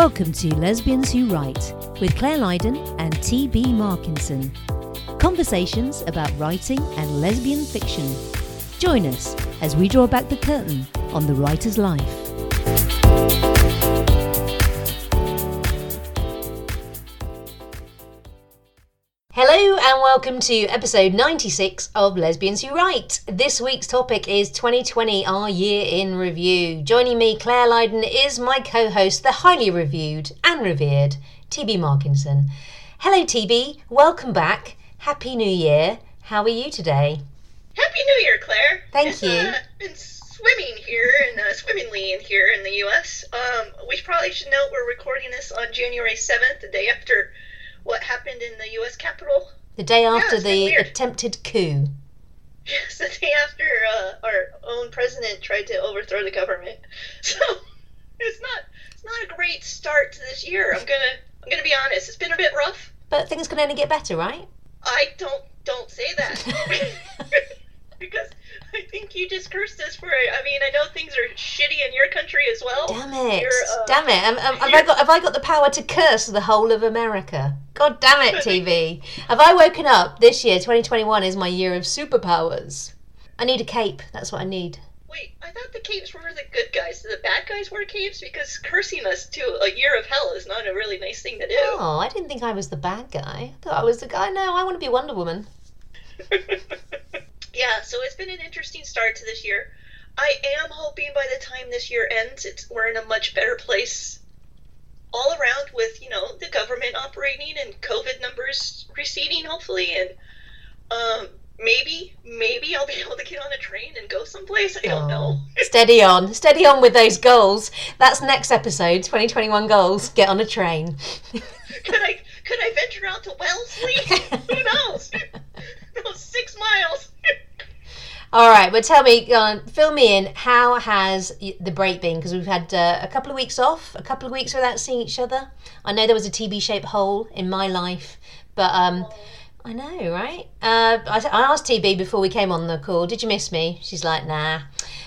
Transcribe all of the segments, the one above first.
Welcome to Lesbians Who Write with Clare Lydon and T.B. Markinson. Conversations about writing and lesbian fiction. Join us as we draw back the curtain on the writer's life. Welcome to episode 96 of Lesbians Who Write. This week's topic is 2020, our year in review. Joining me, Clare Lydon, is my co host, the highly reviewed and revered TB Markinson. Hello, TB. Welcome back. Happy New Year. How are you today? Happy New Year, Clare. Thank it's, you. Uh, it's swimming here and uh, swimmingly in here in the U.S. Um, we probably should note we're recording this on January 7th, the day after what happened in the U.S. Capitol. The day after it's the weird. attempted coup. Yes, the day after uh, our own president tried to overthrow the government. So it's not it's not a great start to this year. I'm gonna I'm gonna be honest. It's been a bit rough. But things can only get better, right? I don't don't say that because I think you just cursed us for it. I mean, I know things are shitty in your country as well. Damn it! Uh, damn it! Um, um, have I got have I got the power to curse the whole of America? God damn it, TB! have I woken up this year? 2021 is my year of superpowers. I need a cape. That's what I need. Wait, I thought the capes were the good guys. Do the bad guys wear capes? Because cursing us to a year of hell is not a really nice thing to do. Oh, I didn't think I was the bad guy. I thought I was the guy. No, I want to be Wonder Woman. yeah, so it's been an interesting start to this year. I am hoping by the time this year ends, it's we're in a much better place all around with you know the government operating and COVID numbers receding, hopefully, and um, maybe maybe I'll be able to get on a train and go someplace. I don't know. Oh, Steady on, steady on with those goals. That's next episode. 2021 goals. Get on a train. could I could I venture out to Wellesley? Who knows? Those six miles. All right, but tell me, uh, fill me in. How has the break been? Because we've had uh, a couple of weeks off, a couple of weeks without seeing each other. I know there was a TB-shaped hole in my life, but um, I know, right? Uh, I, I asked TB before we came on the call. Did you miss me? She's like, nah.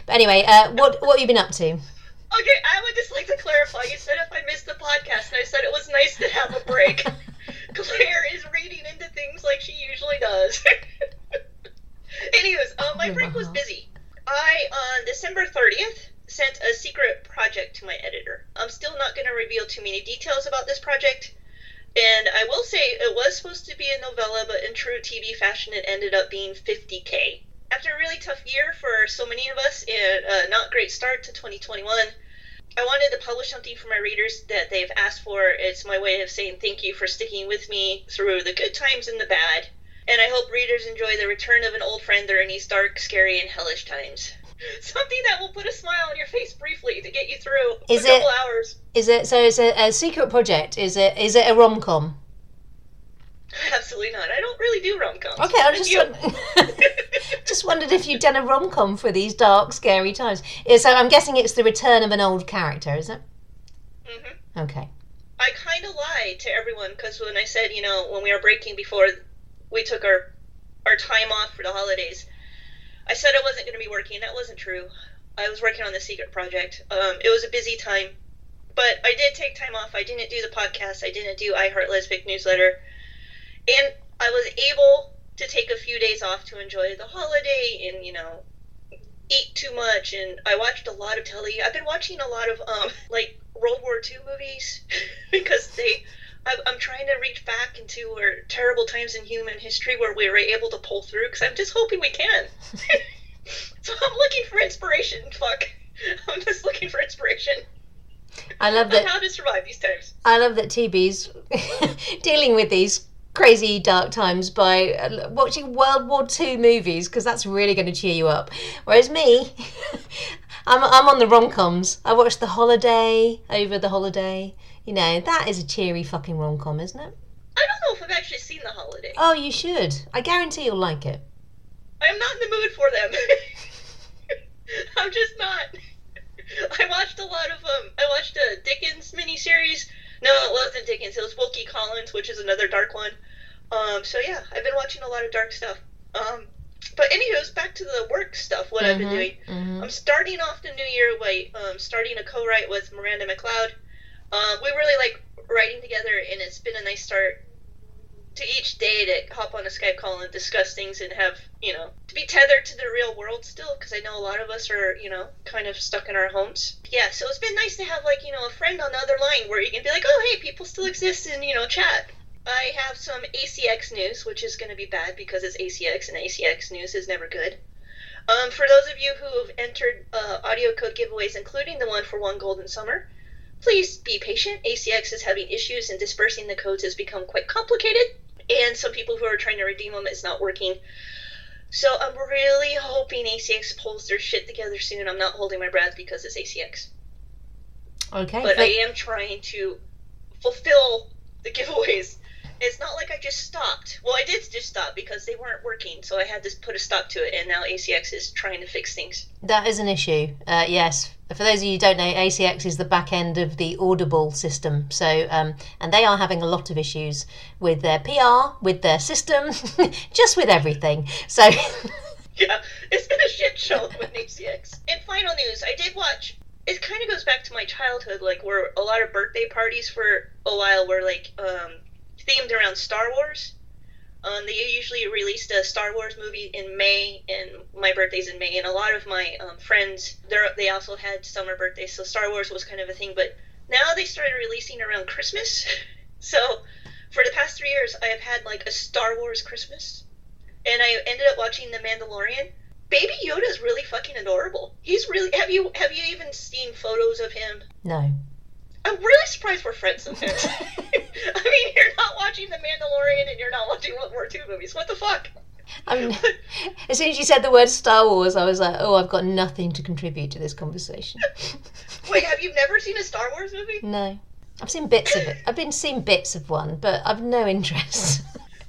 But anyway, uh, what what have you been up to? Okay, I would just like to clarify. You said if I missed the podcast, and I said it was nice to have a break. Clare is reading into things like she usually does. Anyways, uh, my break was busy. I, on December 30th, sent a secret project to my editor. I'm still not going to reveal too many details about this project. And I will say it was supposed to be a novella, but in true TB fashion, it ended up being 50k. After a really tough year for so many of us and a not great start to 2021, I wanted to publish something for my readers that they've asked for. It's my way of saying thank you for sticking with me through the good times and the bad. And I hope readers enjoy the return of an old friend during these dark, scary, and hellish times. Something that will put a smile on your face briefly to get you through Is a couple it- hours. Is it so? It's a, a secret project. Is it? Is it a rom com? Absolutely not. I don't really do rom coms. Okay, I just just wondered if you'd done a rom com for these dark, scary times. So I'm guessing it's the return of an old character, is it? hmm Okay. I kind of lied to everyone because when I said, you know, when we were breaking before we took our our time off for the holidays, I said I wasn't going to be working. That wasn't true. I was working on the secret project. Um, it was a busy time, but I did take time off. I didn't do the podcast. I didn't do I Heart newsletter, and I was able to take a few days off to enjoy the holiday and you know eat too much and I watched a lot of telly. I've been watching a lot of um like World War II movies because they I'm, I'm trying to reach back into our terrible times in human history where we were able to pull through because I'm just hoping we can. so I'm looking for inspiration. Fuck. I'm just looking for inspiration I love that. how to survive these times. I love that TB's dealing with these crazy dark times by uh, watching World War II movies because that's really going to cheer you up. Whereas me, I'm I'm on the rom coms. I watched The Holiday over the holiday. You know that is a cheery fucking rom com, isn't it? I don't know if I've actually seen The Holiday. Oh, you should. I guarantee you'll like it. I'm not in the mood for them. I'm just not. I watched a lot of um. I watched a Dickens miniseries. No, it wasn't Dickens. It was Wilkie Collins, which is another dark one. Um. So yeah, I've been watching a lot of dark stuff. Um. But anywho's back to the work stuff. What I've been Mhm, doing. mhm. I'm starting off the new year by um, starting a co-write with Miranda MacLeod. Uh, we really like writing together, and it's been a nice start to each day to hop on a Skype call and discuss things and have, you know, to be tethered to the real world still, because I know a lot of us are, you know, kind of stuck in our homes. Yeah, so it's been nice to have, like, you know, a friend on the other line where you can be like, oh, hey, people still exist and, you know, chat. I have some ACX news, which is going to be bad because it's ACX, and ACX news is never good. Um, for those of you who have entered uh, audio code giveaways, including the one for One Golden Summer, please be patient. ACX is having issues, and dispersing the codes has become quite complicated and some people who are trying to redeem them, it's not working. So I'm really hoping ACX pulls their shit together soon. I'm not holding my breath because it's ACX. Okay. But I am trying to fulfill the giveaways. It's not like I just stopped. Well, I did just stop because they weren't working, so I had to put a stop to it, and now ACX is trying to fix things. That is an issue. Uh, yes, for those of you who don't know, ACX is the back end of the Audible system. So, um, and they are having a lot of issues with their PR, with their system, just with everything. So, yeah, it's been a shit show with ACX. In final news, I did watch. It kind of goes back to my childhood, like where a lot of birthday parties for a while were like um, themed around Star Wars. Um, they usually released a Star Wars movie in May, and my birthday's in May, and a lot of my um, friends, they also had summer birthdays, so Star Wars was kind of a thing. But now they started releasing around Christmas. so for the past three years, I have had like a Star Wars Christmas, and I ended up watching The Mandalorian. Baby Yoda is really fucking adorable. He's really. Have you have you even seen photos of him? No. I'm really surprised we're friends sometimes. I mean, you're not watching The Mandalorian and you're not watching World War II movies. What the fuck? I mean, as soon as you said the word Star Wars, I was like, oh, I've got nothing to contribute to this conversation. Wait, have you never seen a Star Wars movie? No. I've seen bits of it. I've been seeing bits of one, but I've no interest.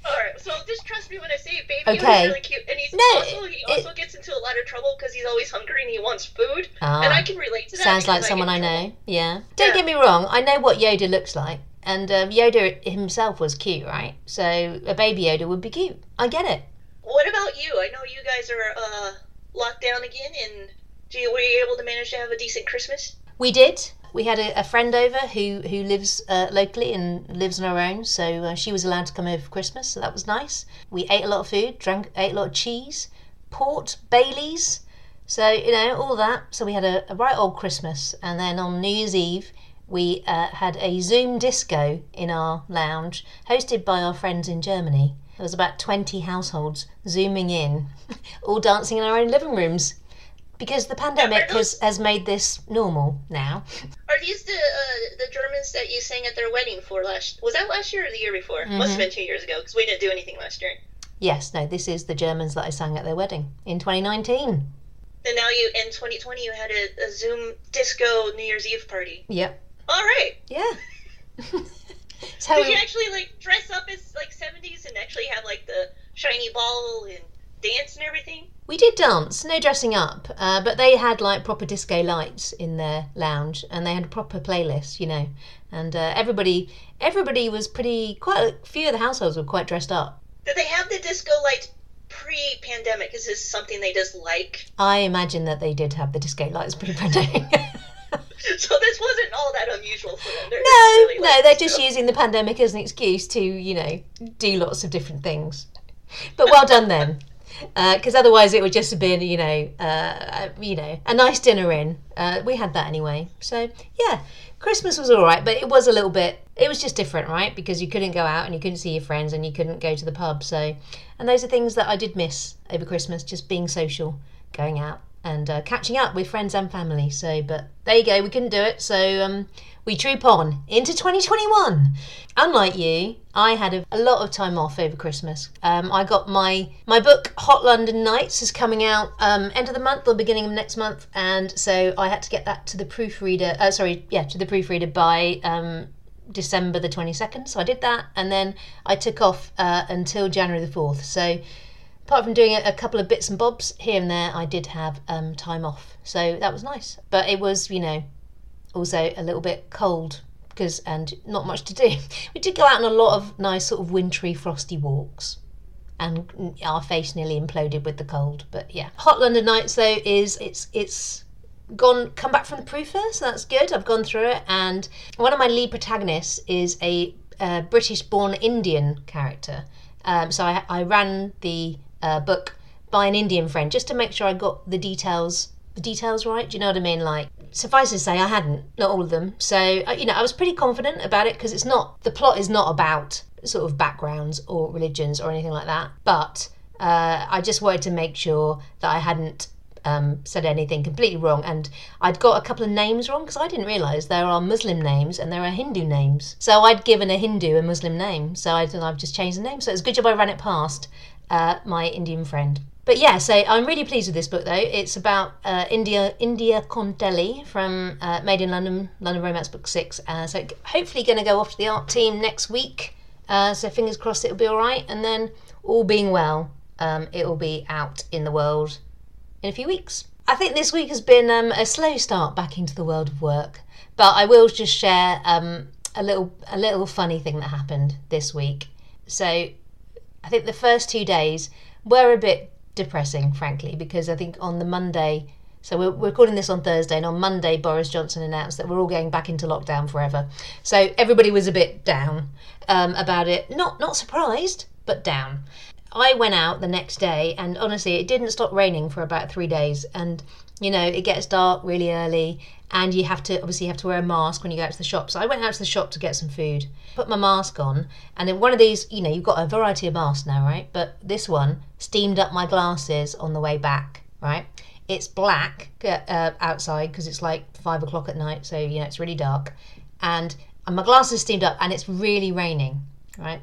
Alright, so just trust me when I say it, baby. Okay. really cute. And he's no, also, he also it, gets into a lot of trouble because he's always hungry and he wants food. Ah, and I can relate to that. Sounds like someone I, I know. Yeah. Don't yeah. get me wrong, I know what Yoda looks like. And um, Yoda himself was cute, right? So a baby Yoda would be cute. I get it. What about you? I know you guys are uh, locked down again, and do you, were you able to manage to have a decent Christmas? We did. We had a, a friend over who who lives uh, locally and lives on her own, so uh, she was allowed to come over for Christmas, so that was nice. We ate a lot of food, drank, ate a lot of cheese, port, Baileys, so you know all that. So we had a, a right old Christmas, and then on New Year's Eve we uh, had a Zoom disco in our lounge, hosted by our friends in Germany. There was about 20 households zooming in, all dancing in our own living rooms. Because the pandemic those, has, has made this normal now. Are these the uh, the Germans that you sang at their wedding for last? Was that last year or the year before? Mm-hmm. Must have been two years ago because we didn't do anything last year. Yes, no, this is the Germans that I sang at their wedding in 2019. And now you in 2020 you had a, a Zoom disco New Year's Eve party. Yep. All right. Yeah. so Did you actually like dress up as like 70s and actually have like the shiny ball and dance and everything? We did dance, no dressing up, uh, but they had like proper disco lights in their lounge, and they had a proper playlist, you know, and uh, everybody everybody was pretty quite a few of the households were quite dressed up. Did they have the disco lights pre-pandemic? Is this something they just like? I imagine that they did have the disco lights pre-pandemic. so this wasn't all that unusual for them. They're no, really no, they're just using the pandemic as an excuse to, you know, do lots of different things. But well done then, because uh, otherwise it would just have been, you know, uh, you know, a nice dinner in. Uh, we had that anyway, so yeah, Christmas was all right, but it was a little bit. It was just different, right? Because you couldn't go out and you couldn't see your friends and you couldn't go to the pub. So, and those are things that I did miss over Christmas, just being social, going out and uh, catching up with friends and family. So, but there you go, we couldn't do it. So, um, we troop on into 2021. Unlike you, I had a, a lot of time off over Christmas. Um, I got my my book Hot London Nights is coming out um, end of the month or beginning of next month, and so I had to get that to the proofreader. Uh, sorry, yeah, to the proofreader by um, December the 22nd. So I did that, and then I took off uh, until January the 4th. So apart from doing a, couple of bits and bobs here and there, I did have um, time off, so that was nice. But it was, you know, also a little bit cold because and not much to do. We did go out on a lot of nice sort of wintry, frosty walks. And our face nearly imploded with the cold, but yeah. Hot London Nights though is it's it's gone come back from the proofer, so that's good. I've gone through it, and one of my lead protagonists is a, uh British-born Indian character. Um, so I, I ran the uh, book by an Indian friend just to make sure I got the details the details right. Do you know what I mean? Like suffice to say, I hadn't, not all of them. So you know, I was pretty confident about it because it's not the plot is not about sort of backgrounds or religions or anything like that. But uh, I just wanted to make sure that I hadn't um, said anything completely wrong. And I'd got a couple of names wrong because I didn't realise there are Muslim names and there are Hindu names. So I'd given a Hindu a Muslim name. So I, I've just changed the name. So it's a good job I ran it past uh, my Indian friend. But yeah, so I'm really pleased with this book though. It's about uh, India India Contelli from uh, Made in London, London Romance Book Six. Uh, so hopefully going to go off to the art team next week. Uh, so fingers crossed it'll be all right, and then all being well, um, it will be out in the world in a few weeks. I think this week has been um, a slow start back into the world of work, but I will just share um, a little a little funny thing that happened this week. So I think the first two days were a bit depressing, frankly, because I think on the Monday, so we're, we're recording this on Thursday, and on Monday, Boris Johnson announced that we're all going back into lockdown forever. So everybody was a bit down um, about it. Not not surprised, but down. I went out the next day, and honestly, it didn't stop raining for about three days. And you know, it gets dark really early, and you have to obviously you have to wear a mask when you go out to the shop. So I went out to the shop to get some food, put my mask on, and then one of these, you know, you've got a variety of masks now, right? But this one steamed up my glasses on the way back, right? It's black uh, outside because it's like five o'clock at night, so you know it's really dark, and, and my glasses steamed up, and it's really raining, right?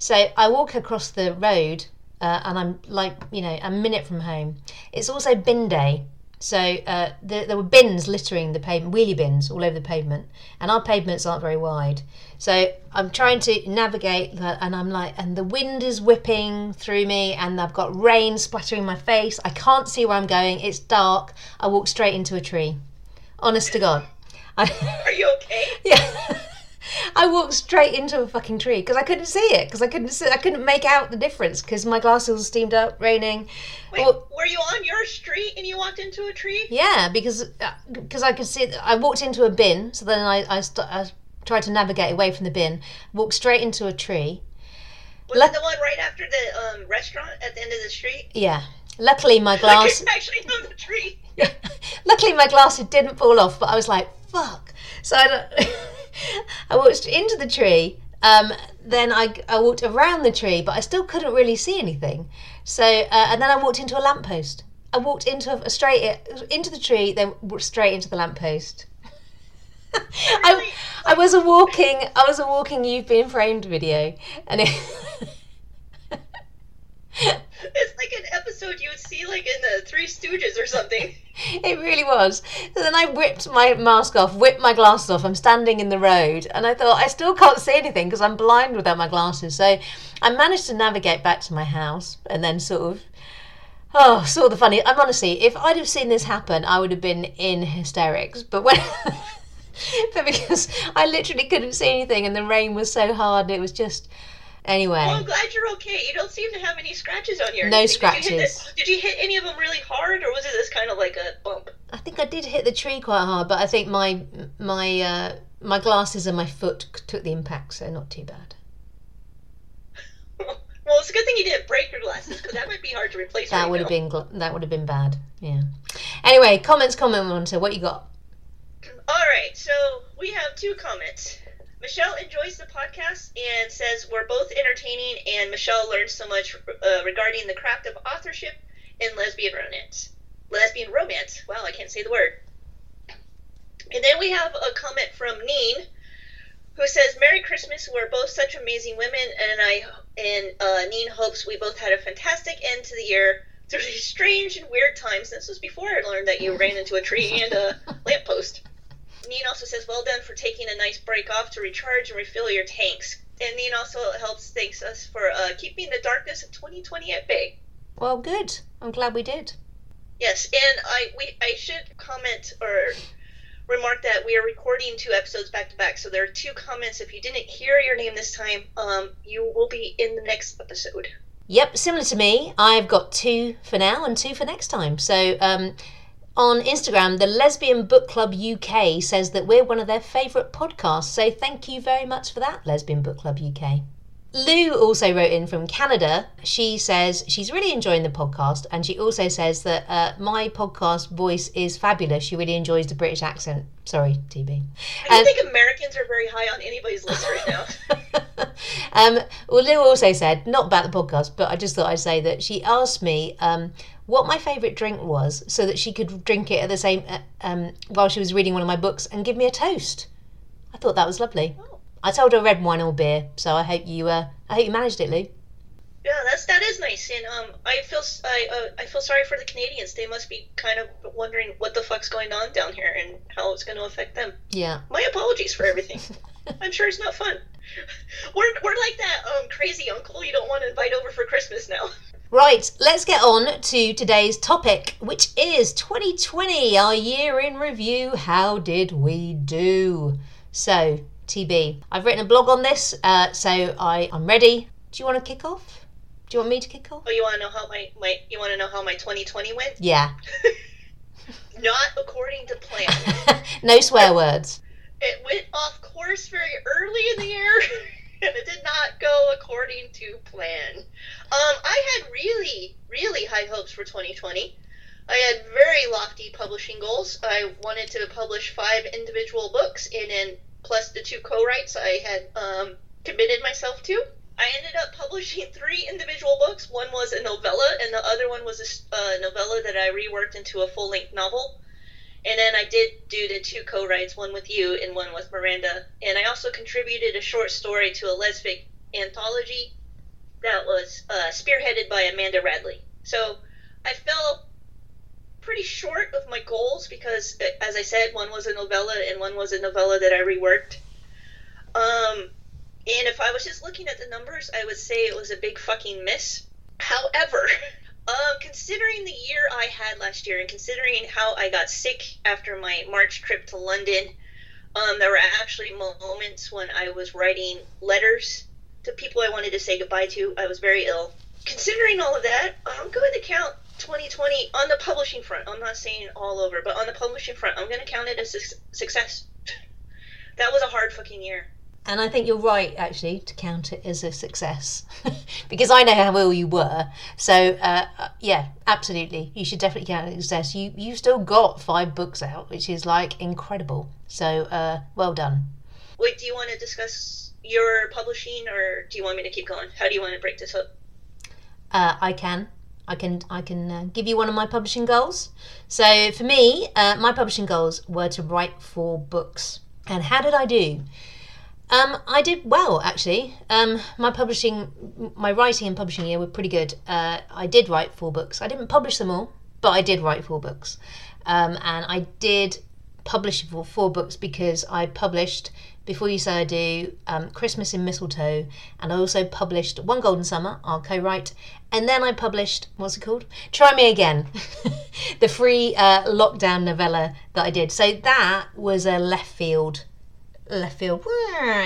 So I walk across the road, uh, and I'm like, you know, a minute from home. It's also bin day, so uh, there, there, were bins littering the pavement, wheelie bins all over the pavement, and our pavements aren't very wide. So I'm trying to navigate that, and I'm like, and the wind is whipping through me, and I've got rain splattering my face. I can't see where I'm going. It's dark. I walk straight into a tree. Honest to God. Are you okay? yeah. I walked straight into a fucking tree because I couldn't see it because I couldn't see, I couldn't make out the difference because my glasses were steamed up, raining. Wait, well, were you on your street and you walked into a tree? Yeah, because because uh, I could see. I walked into a bin, so then I I, st- I tried to navigate away from the bin, walked straight into a tree. Was it the one right after the um, restaurant at the end of the street? Yeah. Luckily, my glass. actually on the tree. Yeah. Luckily, my glasses didn't fall off, but I was like, "Fuck!" So I don't. I walked into the tree. Um, then I, I walked around the tree, but I still couldn't really see anything. So uh, and then I walked into a lamppost. I walked into a, straight into the tree, then straight into the lamppost. I I was a walking I was a walking you've been framed video, and it. it's like an episode you would see like in the Three Stooges or something. It really was. So then I whipped my mask off, whipped my glasses off. I'm standing in the road, and I thought I still can't see anything because I'm blind without my glasses. So I managed to navigate back to my house, and then sort of. Oh, saw the funny. I'm honestly, if I'd have seen this happen, I would have been in hysterics. But when, but because I literally couldn't see anything, and the rain was so hard, it was just, Anyway. Well, I'm glad you're okay. You don't seem to have any scratches on your. No scratches. Did you, did you, hit any of them really hard, or was it this kind of like a bump? I think I did hit the tree quite hard, but I think my my uh, my glasses and my foot took the impact, so not too bad. well, it's a good thing you didn't break your glasses because that might be hard to replace. that would have been that would have been bad. Yeah. Anyway, comments, comment monitor. What you got? All right, so we have two comments. Michelle enjoys the podcast and says we're both entertaining, and Michelle learns so much uh, regarding the craft of authorship in lesbian romance. Lesbian romance. Wow, I can't say the word. And then we have a comment from Neen, who says, "Merry Christmas. We're both such amazing women, and I and uh, Neen hopes we both had a fantastic end to the year." Through these strange and weird times. This was before I learned that you ran into a tree and a lamppost. Neen also says, well done for taking a nice break off to recharge and refill your tanks. And Neen also helps thanks us for uh, keeping the darkness of 2020 at bay. Well, good. I'm glad we did. Yes, and I we I should comment or remark that we are recording two episodes back to back, so there are two comments. If you didn't hear your name this time, um, you will be in the next episode. Yep, similar to me. I've got two for now and two for next time. So um, on Instagram, the Lesbian Book Club UK says that we're one of their favourite podcasts. So thank you very much for that, Lesbian Book Club UK. Lou also wrote in from Canada. She says she's really enjoying the podcast, and she also says that uh, my podcast voice is fabulous. She really enjoys the British accent. Sorry, TB. I don't think Americans are very high on anybody's list right now. um, well, Lou also said, not about the podcast, but I just thought I'd say that she asked me um, what my favourite drink was so that she could drink it at the same uh, um, while she was reading one of my books and give me a toast. I thought that was lovely. Oh. I told her red wine or beer, so I hope you uh, I hope you managed it, Lou. Yeah, that's that is nice, and um, I feel I uh, I feel sorry for the Canadians. They must be kind of wondering what the fuck's going on down here and how it's going to affect them. Yeah. My apologies for everything. I'm sure it's not fun. We're we're like that um crazy uncle you don't want to invite over for Christmas now. Right, let's get on to today's topic, which is 2020, our year in review. How did we do? So, TB, I've written a blog on this, uh, so I, I'm ready. Do you want to kick off? Do you want me to kick off? Oh, you want to know how my, my you want to know how my 2020 went? Yeah. Not according to plan. no swear words. it went off course very early in the year, and it did not go according to plan. Um, I had really, really high hopes for 2020. I had very lofty publishing goals. I wanted to publish five individual books, in then plus the two co-writes I had um, committed myself to. I ended up publishing three individual books. One was a novella, and the other one was a uh, novella that I reworked into a full-length novel. And then I did do the two co-writes, one with you and one with Miranda. And I also contributed a short story to a lesbian anthology that was uh, spearheaded by Amanda Radley. So I fell pretty short of my goals because, as I said, one was a novella and one was a novella that I reworked. Um, and if I was just looking at the numbers, I would say it was a big fucking miss. However, um, considering the year I had last year and considering how I got sick after my March trip to London, um, there were actually moments when I was writing letters to people I wanted to say goodbye to. I was very ill. Considering all of that, I'm going to count 2020 on the publishing front. I'm not saying all over, but on the publishing front, I'm going to count it as a su- success. that was a hard fucking year. And I think you're right, actually, to count it as a success. because I know how ill you were. So, uh, uh, yeah, absolutely. You should definitely count it as a success. You, you've still got five books out, which is like incredible. So, uh, well done. Wait, do you want to discuss your publishing, or do you want me to keep going? How do you want to break this up? Uh, I can. I can I can uh, give you one of my publishing goals. So for me, uh, my publishing goals were to write four books. And how did I do? Um, I did well actually. Um, my publishing, my writing and publishing year were pretty good. Uh, I did write four books. I didn't publish them all, but I did write four books, um, and I did publish four, four books because I published before you say I do um, Christmas in Mistletoe, and I also published One Golden Summer. I'll co-write, and then I published what's it called? Try Me Again, the free uh, lockdown novella that I did. So that was a left field left field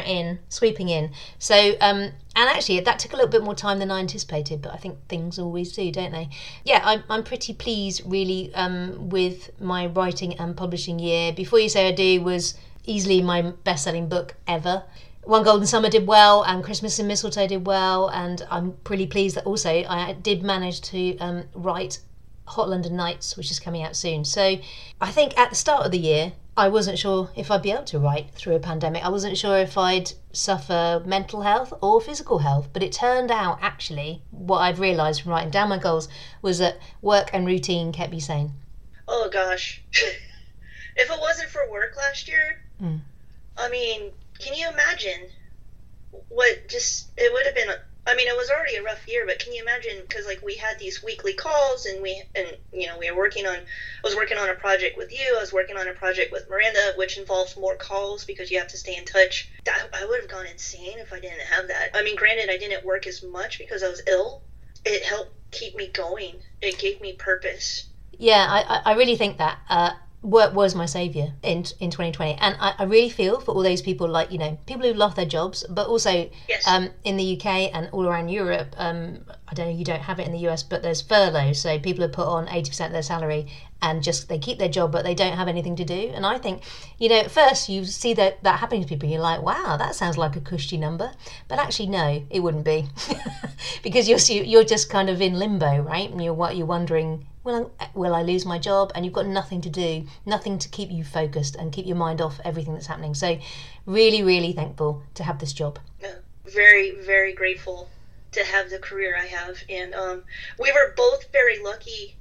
in sweeping in so um and actually that took a little bit more time than i anticipated but i think things always do don't they yeah i'm, I'm pretty pleased really um with my writing and publishing year before you say i do was easily my best-selling book ever one golden summer did well and christmas in mistletoe did well and i'm pretty pleased that also i did manage to um, write Hot London Nights, which is coming out soon. So I think at the start of the year, I wasn't sure if I'd be able to write through a pandemic. I wasn't sure if I'd suffer mental health or physical health. But it turned out, actually, what I've realised from writing down my goals was that work and routine kept me sane. Oh gosh. if it wasn't for work last year, Mm. I mean, can you imagine what just it would have been? I mean, it was already a rough year, but can you imagine? Because like we had these weekly calls, and we and you know we were working on. I was working on a project with you. I was working on a project with Miranda, which involves more calls because you have to stay in touch. That, I would have gone insane if I didn't have that. I mean, granted, I didn't work as much because I was ill. It helped keep me going. It gave me purpose. Yeah, I, I I really think that. Uh, was my savior in in 2020 and I, I really feel for all those people like you know people who lost their jobs but also Yes. um, in the uk and all around europe um, i don't know you don't have it in the us but there's furlough so people have put on 80% of their salary and just they keep their job but they don't have anything to do. And i think you know at first you see that that happening to people you're like wow that sounds like a cushy number. But actually no it wouldn't be. Because you're you're just kind of in limbo right? And you're what you're wondering will I, will I lose my job and you've got nothing to do nothing to keep you focused and keep your mind off everything that's happening. So really really thankful to have this job. Very very grateful to have the career I have, and um, we were both very lucky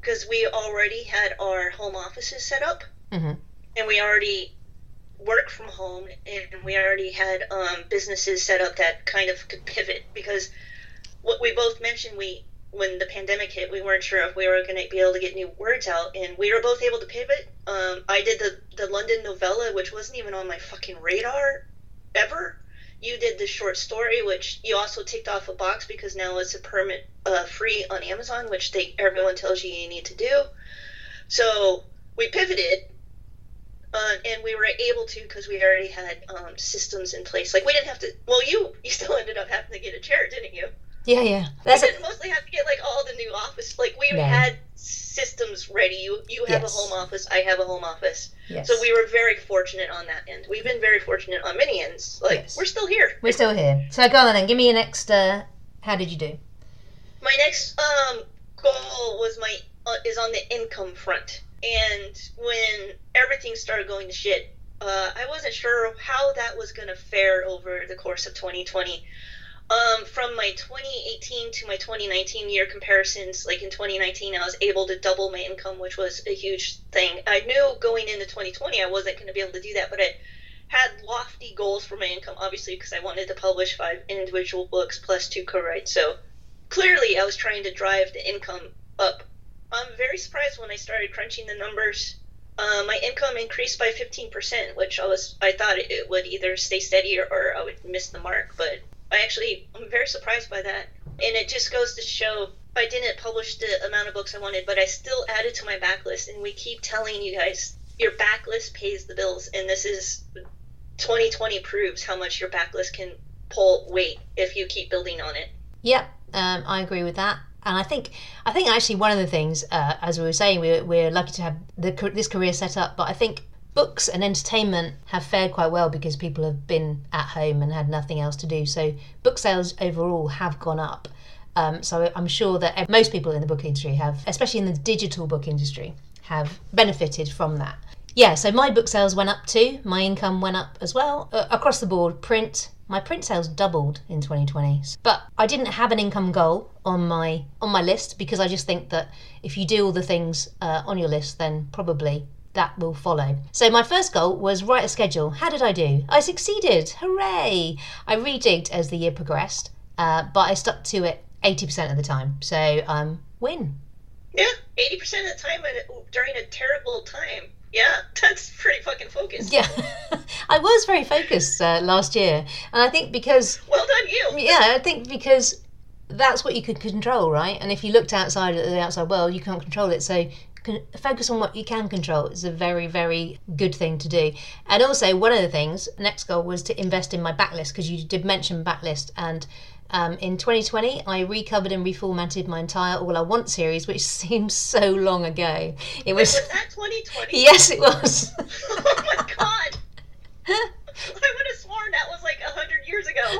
because we already had our home offices set up, Mhm. and we already work from home, and we already had um, businesses set up that kind of could pivot. Because what we both mentioned we when the pandemic hit we weren't sure if we were going to be able to get new words out and we were both able to pivot. Um, i did the, the london novella which wasn't even on my fucking radar ever. You did the short story which you also ticked off a box because now it's a permit uh, free on amazon which they everyone tells you you need to do. So we pivoted uh, and we were able to because we already had um, systems in place. Like we didn't have to well you you still ended up having to get a chair didn't you yeah yeah that's we didn't mostly have to get like all the new office. Like we No. had systems ready. You you have Yes. a home office. I have a home office. yes So we were very fortunate on that end. We've been very fortunate on many ends. Like Yes. we're still here. we're still here so go on then give me your next uh, how did you do My next um goal was my uh, is on the income front. And when everything started going to shit, uh, I wasn't sure how that was going to fare over the course of 2020. Um, from my 2018 to my 2019 year comparisons, like in 2019, I was able to double my income, which was a huge thing. I knew going into 2020 I wasn't going to be able to do that, but I had lofty goals for my income, obviously, because I wanted to publish five individual books plus two co-writes. So clearly, I was trying to drive the income up. I'm very surprised when I started crunching the numbers. Uh, my income increased by 15%, which I was I thought it, it would either stay steady or, or I would miss the mark, but I actually I'm very surprised by that. And it just goes to show I didn't publish the amount of books I wanted, but I still added to my backlist. And we keep telling you guys your backlist pays the bills, and this is 2020 proves how much your backlist can pull weight if you keep building on it. Yep, um, I agree with that. And I think, I think actually one of the things, uh, as we were saying, we're, we're lucky to have the, this career set up. But I think books and entertainment have fared quite well because people have been at home and had nothing else to do. So book sales overall have gone up. Um, so I'm sure that most people in the book industry have, especially in the digital book industry, have benefited from that. Yeah, so my book sales went up too. My income went up as well uh, across the board. Print, my print sales doubled in 2020. But I didn't have an income goal on my on my list because I just think that if you do all the things uh, on your list, then probably that will follow. So my first goal was write a schedule. How did I do? I succeeded. Hooray! I redigged as the year progressed, uh, but I stuck to it 80% of the time. So um, win. Yeah, 80% of the time and during a terrible time. Yeah, that's pretty fucking focused. Yeah, I was very focused uh, last year, and I think because Well done, you. yeah, I think because that's what you could control, right? And if you looked outside at the outside world, you can't control it. So focus on what you can control is a very, very good thing to do. And also, one of the things, next goal was to invest in my backlist because you did mention backlist. And um, in 2020, I recovered and reformatted my entire All I Want series, which seems so long ago. It was. Was that 2020? Yes, it was. oh my god. I would have sworn that was like 100 years ago.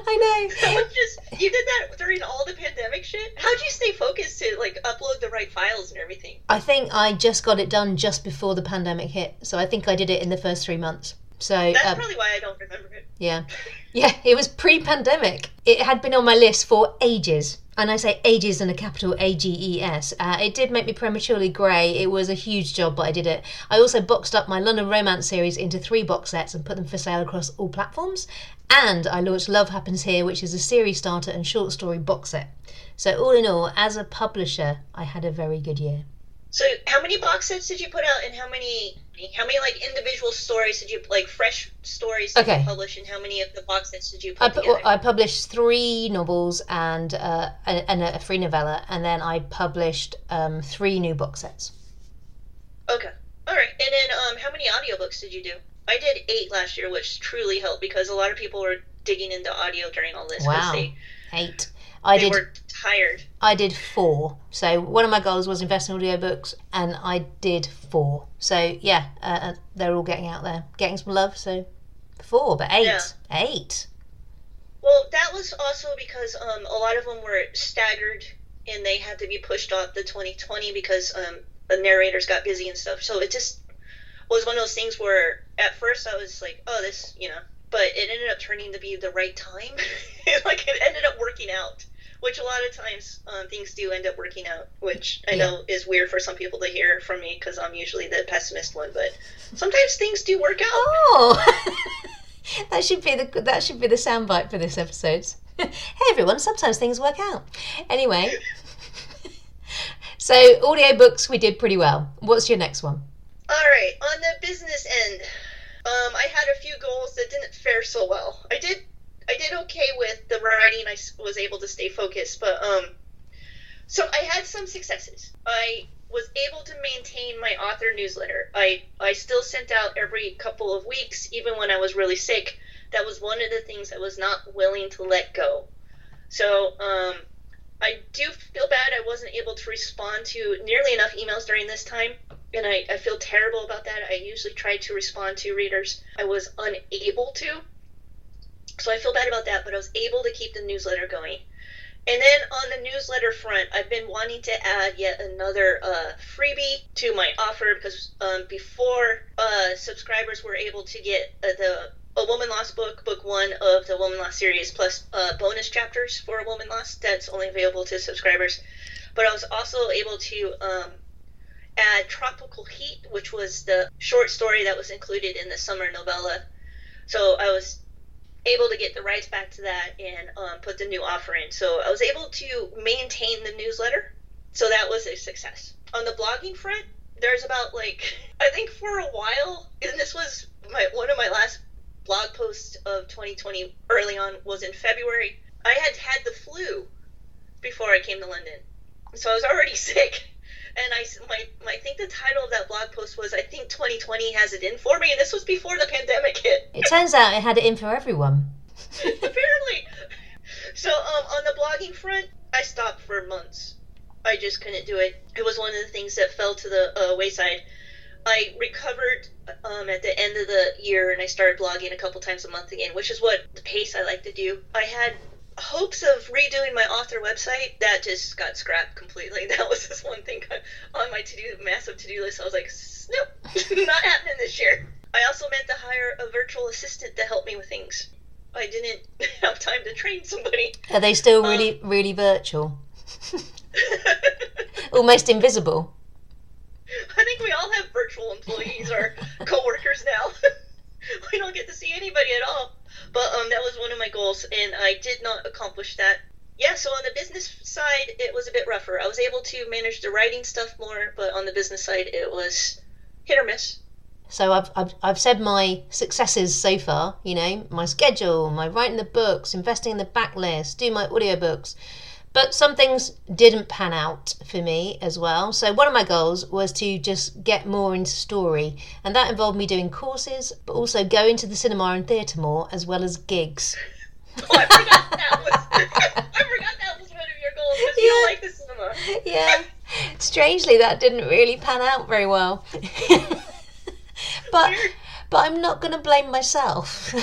I know. That was just, you did that during all the pandemic shit? How'd you stay focused to like upload the right files and everything? I think I just got it done just before the pandemic hit. So I think I did it in the first three months. So That's um, probably why I don't remember it. yeah, yeah, it was pre-pandemic. It had been on my list for ages, and I say ages in a capital A G E S. Uh, it did make me prematurely grey. It was a huge job, but I did it. I also boxed up my London Romance series into three box sets and put them for sale across all platforms. And I launched Love Happens Here, which is a series starter and short story box set. So all in all, as a publisher, I had a very good year. So, how many box sets did you put out, and how many, how many like individual stories did you like fresh stories did Okay. you publish, and how many of the box sets did you put I, pu- together? I published three novels and uh, a- and a free novella, and then I published um, three new box sets. okay, all right. And then, um, how many audiobooks did you do? I did eight last year, which truly helped because a lot of people were digging into audio during all this. Wow. They, Eight. I they did. were tired. I did four. So one of my goals was invest in audiobooks, and I did four. So yeah, uh, uh, they're all getting out there, getting some love. So four, but eight, Yeah. eight. Well, that was also because um, a lot of them were staggered and they had to be pushed off the 2020 because um, the narrators got busy and stuff. So it just was one of those things where at first I was like, oh, this, you know, but it ended up turning to be the right time. like it ended up working out, which a lot of times um, things do end up working out, which I know is weird for some people to hear from me because I'm usually the pessimist one, but sometimes things do work out. Oh, that should be the that should be the soundbite for this episode. hey everyone, sometimes things work out. Anyway, so audiobooks we did pretty well. What's your next one? All right, on the business end, um, I had a few goals that didn't fare so well. I did, I did okay with the writing. I was able to stay focused, but um, so I had some successes. I was able to maintain my author newsletter. I I still sent out every couple of weeks, even when I was really sick. That was one of the things I was not willing to let go. So um, I do feel bad I wasn't able to respond to nearly enough emails during this time and I, I feel terrible about that. I usually try to respond to readers. I was unable to. So I feel bad about that, but I was able to keep the newsletter going. And then on the newsletter front, I've been wanting to add yet another uh, freebie to my offer because um, before uh, subscribers were able to get uh, the A Woman Lost book, book one of the Woman Lost series, plus uh, bonus chapters for A Woman Lost. That's only available to subscribers. But I was also able to um, add Tropical Heat, which was the short story that was included in the summer novella. So I was able to get the rights back to that and um, put the new offer in. So I was able to maintain the newsletter. So that was a success. On the blogging front, there's about like I think for a while, and this was my one of my last blog posts of 2020 early on was in February. I had had the flu before I came to London, so I was already sick. And I, my, my, I think the title of that blog post was, I think 2020 has it in for me. And this was before the pandemic hit. It turns out it had it in for everyone. Apparently. So um, on the blogging front, I stopped for months. I just couldn't do it. It was one of the things that fell to the uh, wayside. I recovered um, at the end of the year and I started blogging a couple times a month again, which is what the pace I like to do. I had hopes of redoing my author website. That just got scrapped completely. That was just one thing on my to do massive to do list. I was like, nope, not happening this year. I also meant to hire a virtual assistant to help me with things. I didn't have time to train somebody. Are they still um, really, really virtual? Almost invisible. I think we all have virtual employees or coworkers now. we don't get to see anybody at all. But um, that was one of my goals, and I did not accomplish that. Yeah, so on the business side, it was a bit rougher. I was able to manage the writing stuff more, but on the business side, it was hit or miss. So I've, I've, I've said my successes so far, you know, my schedule, my writing the books, investing in the backlist, do my audiobooks. But some things didn't pan out for me as well. So one of my goals was to just get more into story. And that involved me doing courses, but also going to the cinema and theatre more, as well as gigs. Oh, I forgot that was. I forgot that was one of your goals because you don't Yeah. like the cinema. yeah. Strangely, that didn't really pan out very well. but but I'm not going to blame myself.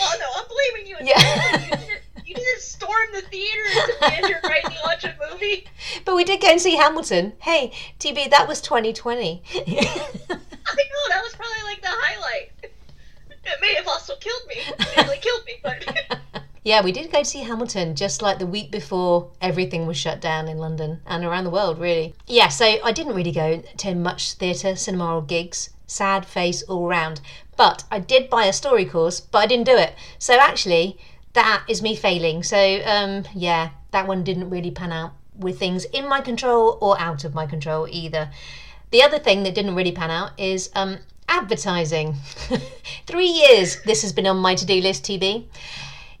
Oh no, I'm blaming you. Yeah. You didn't, you didn't storm the theater to stand your right and watch a movie. but we did go and see Hamilton. Hey, TB, that was 2020. I know that was probably like the highlight. It may have also killed me. Nearly killed me, but yeah, we did go to see Hamilton just like the week before everything was shut down in London and around the world, really. Yeah, so I didn't really go to much theatre, cinema, or gigs. Sad face all round. But I did buy a story course, but I didn't do it. So actually, that is me failing. So um, yeah, that one didn't really pan out with things in my control or out of my control either. The other thing that didn't really pan out is um, advertising. Three years this has been on my to do list, TB.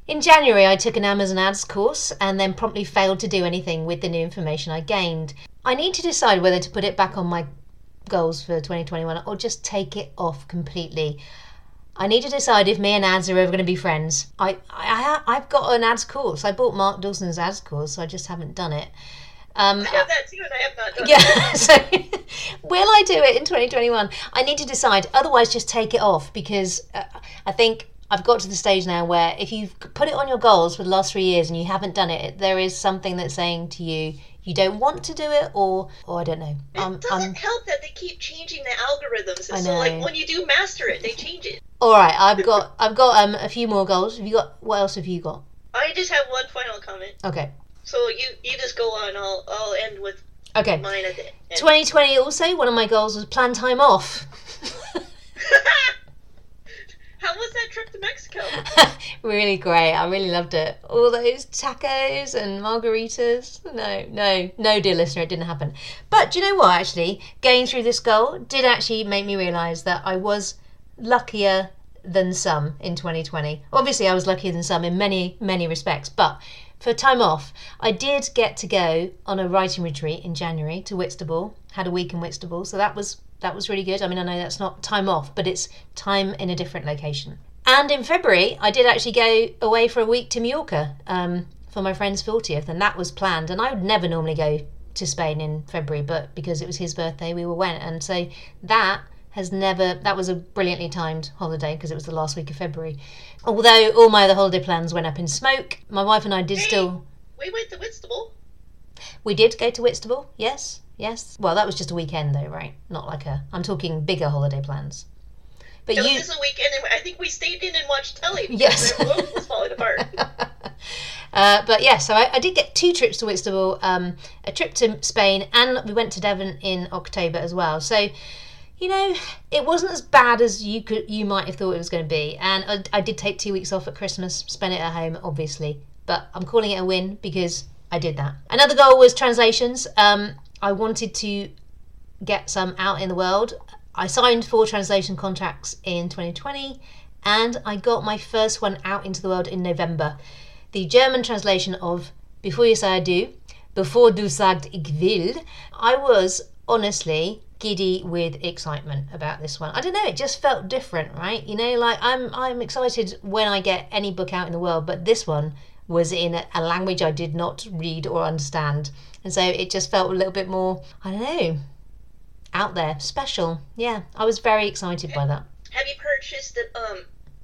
In January, I took an Amazon Ads course and then promptly failed to do anything with the new information I gained. I need to decide whether to put it back on my goals for 2021 or just take it off completely. I need to decide if me and ads are ever going to be friends. I, I, I've got an ads course. I bought Mark Dawson's ads course, so I just haven't done it. Um, I have that too, and I have not done it. yeah, so will I do it in 2021? I need to decide. Otherwise, just take it off because uh, I think I've got to the stage now where if you've put it on your goals for the last three years and you haven't done it, there is something that's saying to you you don't want to do it, or or I don't know. It Um, doesn't um, help that they keep changing the algorithms. I And so, like, when you do master it, they change it. all right, I've got I've got um a few more goals. Have you got what else have you got? I just have one final comment. Okay, So you you just go on. I'll I'll end with okay. mine at the end. 2020 also one of my goals was plan time off. How was that trip to Mexico? really great. I really loved it. All those tacos and margaritas. No, no, no, dear listener, it didn't happen. But do you know what? Actually, going through this goal did actually make me realise that I was luckier than some in 2020. Obviously, I was luckier than some in many, many respects. But for time off, I did get to go on a writing retreat in January to Whitstable. Had a week in Whitstable, so that was that was really good. I mean, I know that's not time off, but it's time in a different location. And in February, I did actually go away for a week to Mallorca um, for my friend's 40th, and that was planned. And I would never normally go to Spain in February, but because it was his birthday, we all went. And so that has never, that was a brilliantly timed holiday because it was the last week of February. Although all my other holiday plans went up in smoke, my wife and I did Hey. still, We went to Whitstable. we did go to Whitstable, yes, yes. Well, that was just a weekend though, right? Not like a, I'm talking bigger holiday plans. But It was you, just a weekend, and I think we stayed in and watched telly. Yes. the world was falling apart. uh, but yeah, so I, I did get two trips to Whitstable, um, a trip to Spain, and we went to Devon in October as well. So, you know, it wasn't as bad as you could you might have thought it was going to be. And I, I did take two weeks off at Christmas, spent it at home, obviously. But I'm calling it a win because I did that. Another goal was translations. Um, I wanted to get some out in the world. I signed four translation contracts in 2020 and I got my first one out into the world in November. The German translation of Before You Say I Do, Before Du sagt ich will. I was honestly giddy with excitement about this one. I don't know, it just felt different, right? You know, like I'm I'm excited when I get any book out in the world, but this one was in a, language I did not read or understand. And so it just felt a little bit more, I don't know, out there, special. Yeah, I was very excited by that. Have you purchased the um,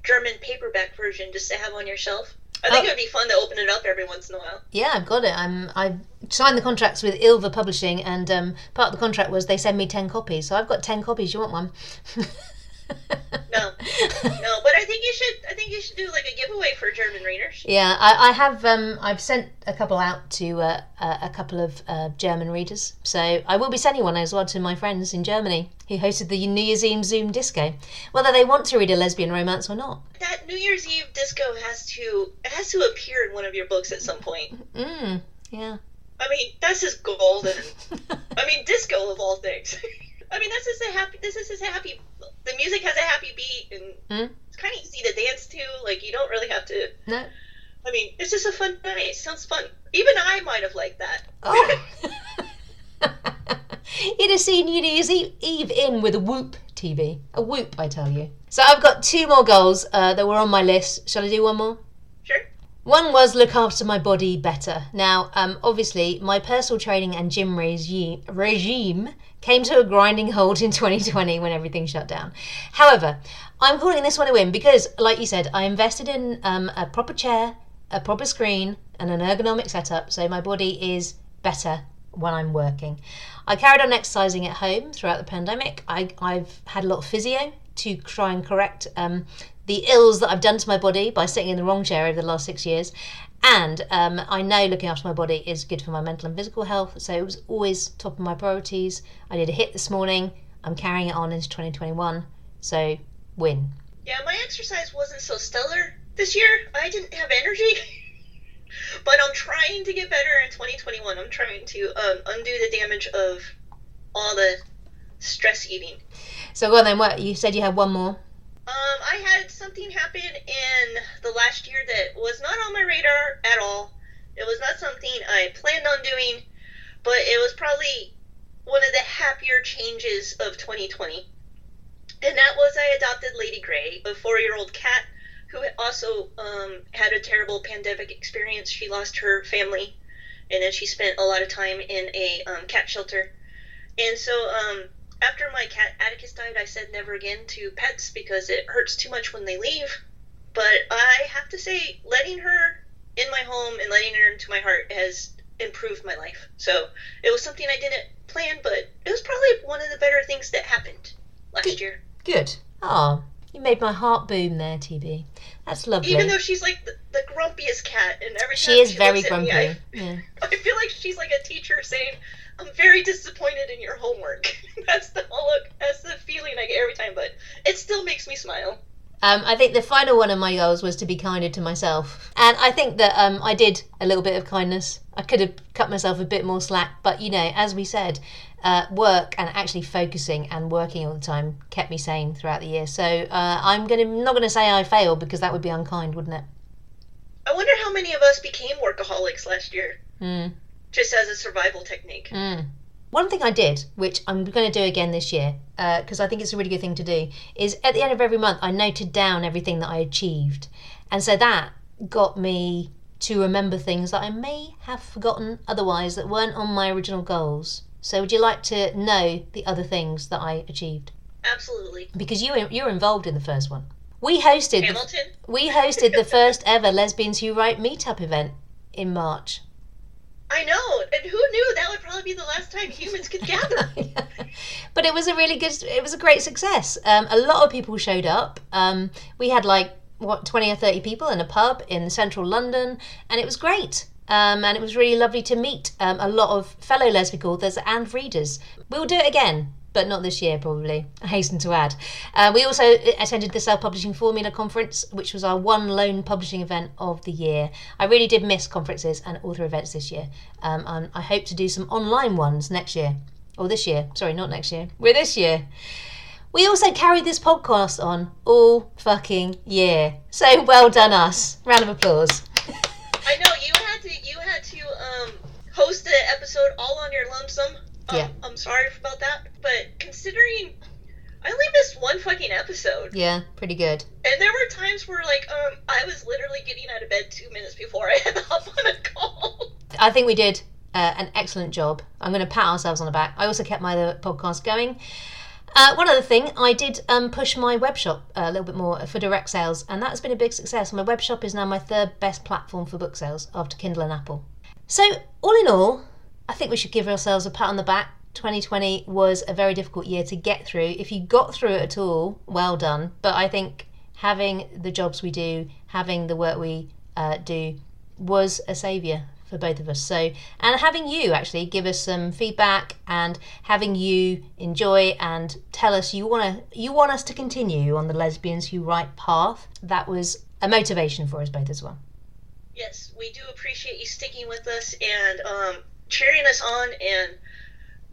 German paperback version just to have on your shelf? I think Oh. it would be fun to open it up every once in a while. Yeah, I've got it. I'm I've signed the contracts with Ylva Publishing, and um, part of the contract was they send me ten copies. So I've got ten copies. You want one? No, no, but I think you should. I think you should do like a giveaway for German readers. Yeah, I, I have. Um, I've sent a couple out to uh, a, a couple of uh, German readers. So I will be sending one as well to my friends in Germany who hosted the New Year's Eve Zoom disco, whether they want to read a lesbian romance or not. That New Year's Eve disco has to it has to appear in one of your books at some point. Mm, yeah. I mean, that's just golden. I mean, disco of all things. I mean, this is a happy. This is just a happy. The music has a happy beat, and Mm. it's kind of easy to dance to. Like you don't really have to. no. I mean, it's just a fun night. It sounds fun. Even I might have liked that. Oh. You'd have seen New Year's Eve in with a whoop TV. A whoop, I tell you. So I've got two more goals uh, that were on my list. Shall I do one more? Sure. One was look after my body better. Now, um, obviously, my personal training and gym regime came to a grinding halt in 2020 when everything shut down. However, I'm calling this one a win because, like you said, I invested in um, a proper chair, a proper screen, and an ergonomic setup, so my body is better when I'm working. I carried on exercising at home throughout the pandemic. I, I've had a lot of physio to try and correct um, the ills that I've done to my body by sitting in the wrong chair over the last six years. And um, I know looking after my body is good for my mental and physical health, so it was always top of my priorities. I did a HIIT this morning. I'm carrying it on into 2021, so win. Yeah, my exercise wasn't so stellar this year. I didn't have energy. but I'm trying to get better in 2021. I'm trying to um, undo the damage of all the stress eating. So go on then. What you said you had one more. Um, I had something happen in the last year that was not on my radar at all. It was not something I planned on doing, but it was probably one of the happier changes of 2020. And that was I adopted Lady Grey, a four year old cat who also um, had a terrible pandemic experience. She lost her family, and then she spent a lot of time in a um, cat shelter. And so, um, after my cat Atticus died, I said never again to pets because it hurts too much when they leave. But I have to say, letting her in my home and letting her into my heart has improved my life. So it was something I didn't plan, but it was probably one of the better things that happened last Good. year. Good. Oh, you made my heart boom there, TB. That's lovely. Even though she's like the, the grumpiest cat, and every she is very looks at me, grumpy. I, yeah. I feel like she's like a teacher saying, "I'm very disappointed in your homework." that's the whole look. That's the feeling I get every time, but it still makes me smile. Um, I think the final one of my goals was to be kinder to myself, and I think that um, I did a little bit of kindness. I could have cut myself a bit more slack, but you know, as we said, uh, work and actually focusing and working all the time kept me sane throughout the year. So uh, I'm gonna not gonna say I failed because that would be unkind, wouldn't it? I wonder how many of us became workaholics last year, Mm. Just as a survival technique. Mm. One thing I did, which I'm going to do again this year, because I think it's a really good thing to do, is at the end of every month I noted down everything that I achieved, and so that got me to remember things that I may have forgotten otherwise that weren't on my original goals. So would you like to know the other things that I achieved? Absolutely. Because you you were involved in the first one. We hosted the, we hosted the first ever lesbians who write meetup event in March. I know, and who knew that would probably be the last time humans could gather? but it was a really good it was a great success. Um, a lot of people showed up. Um, we had like what 20 or 30 people in a pub in central london and it was great. Um, and it was really lovely to meet um, a lot of fellow lesbian authors and readers. We'll do it again but not this year probably i hasten to add uh, we also attended the self-publishing formula conference which was our one lone publishing event of the year i really did miss conferences and author events this year um, and i hope to do some online ones next year or this year. Sorry, not next year. We're this year. We also carried this podcast on all fucking year. So well done us. Round of applause. I know you had to. You had to um, host the episode all on your lonesome. Um, Yeah. I'm sorry about that, but considering I only missed one fucking episode, Yeah, pretty good. and there were times where like um I was literally getting out of bed two minutes before I had to hop on a call. I think we did uh, an excellent job. I'm going to pat ourselves on the back. I also kept my other podcast going. Uh, one other thing, I did um, push my web shop a little bit more for direct sales, and that's been a big success. My web shop is now my third best platform for book sales after Kindle and Apple. So, all in all, I think we should give ourselves a pat on the back. 2020 was a very difficult year to get through. If you got through it at all, well done. But I think having the jobs we do, having the work we uh, do, was a saviour for both of us. So, and having you actually give us some feedback and having you enjoy and tell us you want to you want us to continue on the lesbians who write path. That was a motivation for us both as well. yes, we do appreciate you sticking with us and um, cheering us on, and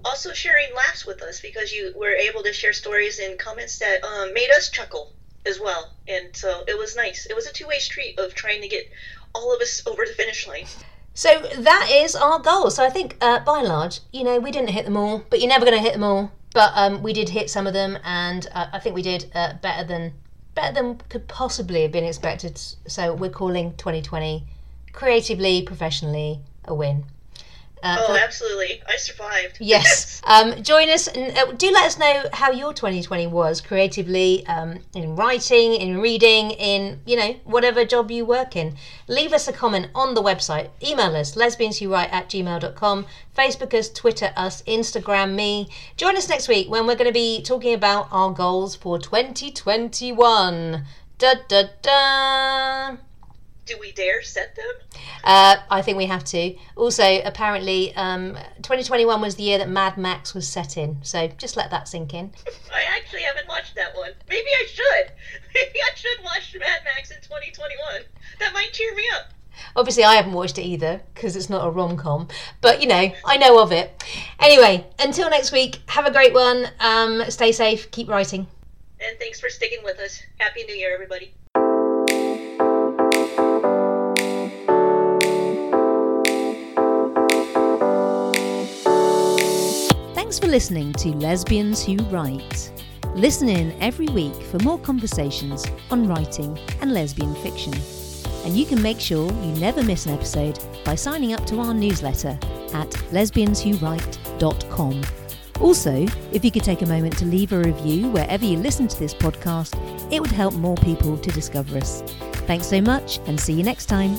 also sharing laughs with us because you were able to share stories and comments that um, made us chuckle as well. And so it was nice. It was a two way street of trying to get all of us over the finish line. So that is our goal. So I think, uh, by and large, you know, we didn't hit them all, but you're never going to hit them all. But um, we did hit some of them, and uh, I think we did uh, better than better than could possibly have been expected. So we're calling 2020 creatively, professionally a win. Uh, Oh, absolutely. I survived. Yes. Um, join us and uh, do let us know how your 2020 was creatively um, in writing, in reading, in, you know, whatever job you work in. Leave us a comment on the website. Email us, lesbianswhowrite at gmail.com. Facebook us, Twitter us, Instagram me. Join us next week when we're going to be talking about our goals for 2021. Da da da. Do we dare set them? Uh, I think we have to. Also, apparently, um, 2021 was the year that Mad Max was set in. So just let that sink in. I actually haven't watched that one. Maybe I should. Maybe I should watch Mad Max in 2021. That might cheer me up. Obviously, I haven't watched it either because it's not a rom com. But you know, I know of it. Anyway, until next week, have a great one. Um, stay safe. Keep writing. And thanks for sticking with us. Happy New Year, everybody. Thanks for listening to Lesbians Who Write. Listen in every week for more conversations on writing and lesbian fiction. And you can make sure you never miss an episode by signing up to our newsletter at lesbianswhowrite.com. Also, if you could take a moment to leave a review wherever you listen to this podcast, it would help more people to discover us. Thanks so much and see you next time.